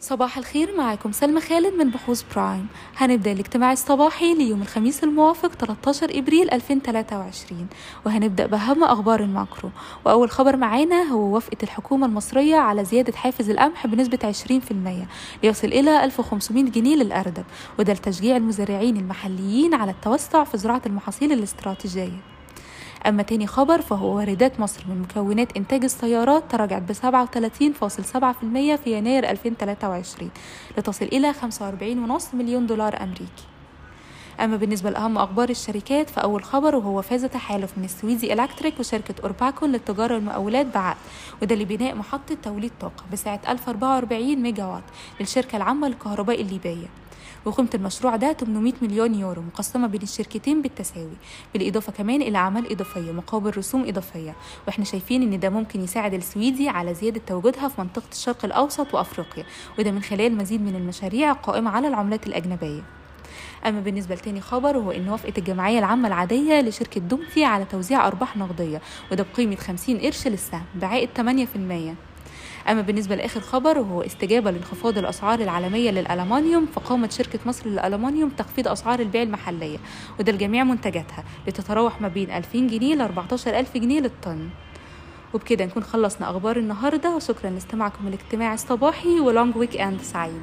صباح الخير معاكم سلمى خالد من بحوث برايم. هنبدأ الاجتماع الصباحي ليوم الخميس الموافق 13 إبريل 2023 وهنبدأ بأهم أخبار ال macro. وأول خبر معانا هو موافقة الحكومة المصرية على زيادة حافز القمح بنسبة 20% ليصل إلى 1500 جنيه للأردب. وده لتشجيع المزارعين المحليين على التوسع في زراعة المحاصيل الاستراتيجية. أما تاني خبر فهو واردات مصر من مكونات إنتاج السيارات تراجعت ب 37.7% في يناير 2023 لتصل إلى 45.5 مليون دولار أمريكي. أما بالنسبة لأهم أخبار الشركات فأول خبر وهو فاز تحالف من السويدي إلكتريك وشركة أورباكون للتجارة والمقاولات بعقد وده لبناء محطة توليد طاقة بسعة 1044 ميجا وات للشركة العامة للكهرباء الليبية. وقيمة المشروع ده 800 مليون يورو مقسمة بين الشركتين بالتساوي. بالإضافة كمان إلى أعمال إضافية مقابل رسوم إضافية. وإحنا شايفين إن ده ممكن يساعد السويدي على زيادة تواجدها في منطقة الشرق الأوسط وأفريقيا. وده من خلال مزيد من المشاريع القائمة على العملات الأجنبية. أما بالنسبة لتاني خبر وهو إن وافقت الجمعية العامة العادية لشركة دومتي على توزيع أرباح نقدية. وده بقيمة 50 قرش للسهم بعائد 8% أما بالنسبة لآخر خبر وهو استجابة لانخفاض الأسعار العالمية للألمنيوم فقامت شركة مصر للألمنيوم تخفيض أسعار البيع المحلية وده لجميع منتجاتها لتتراوح ما بين 2000 جنيه ل 14000 جنيه للطن. وبكده نكون خلصنا أخبار النهاردة وشكرا لاستماعكم الاجتماع الصباحي ولونج ويك أند سعيد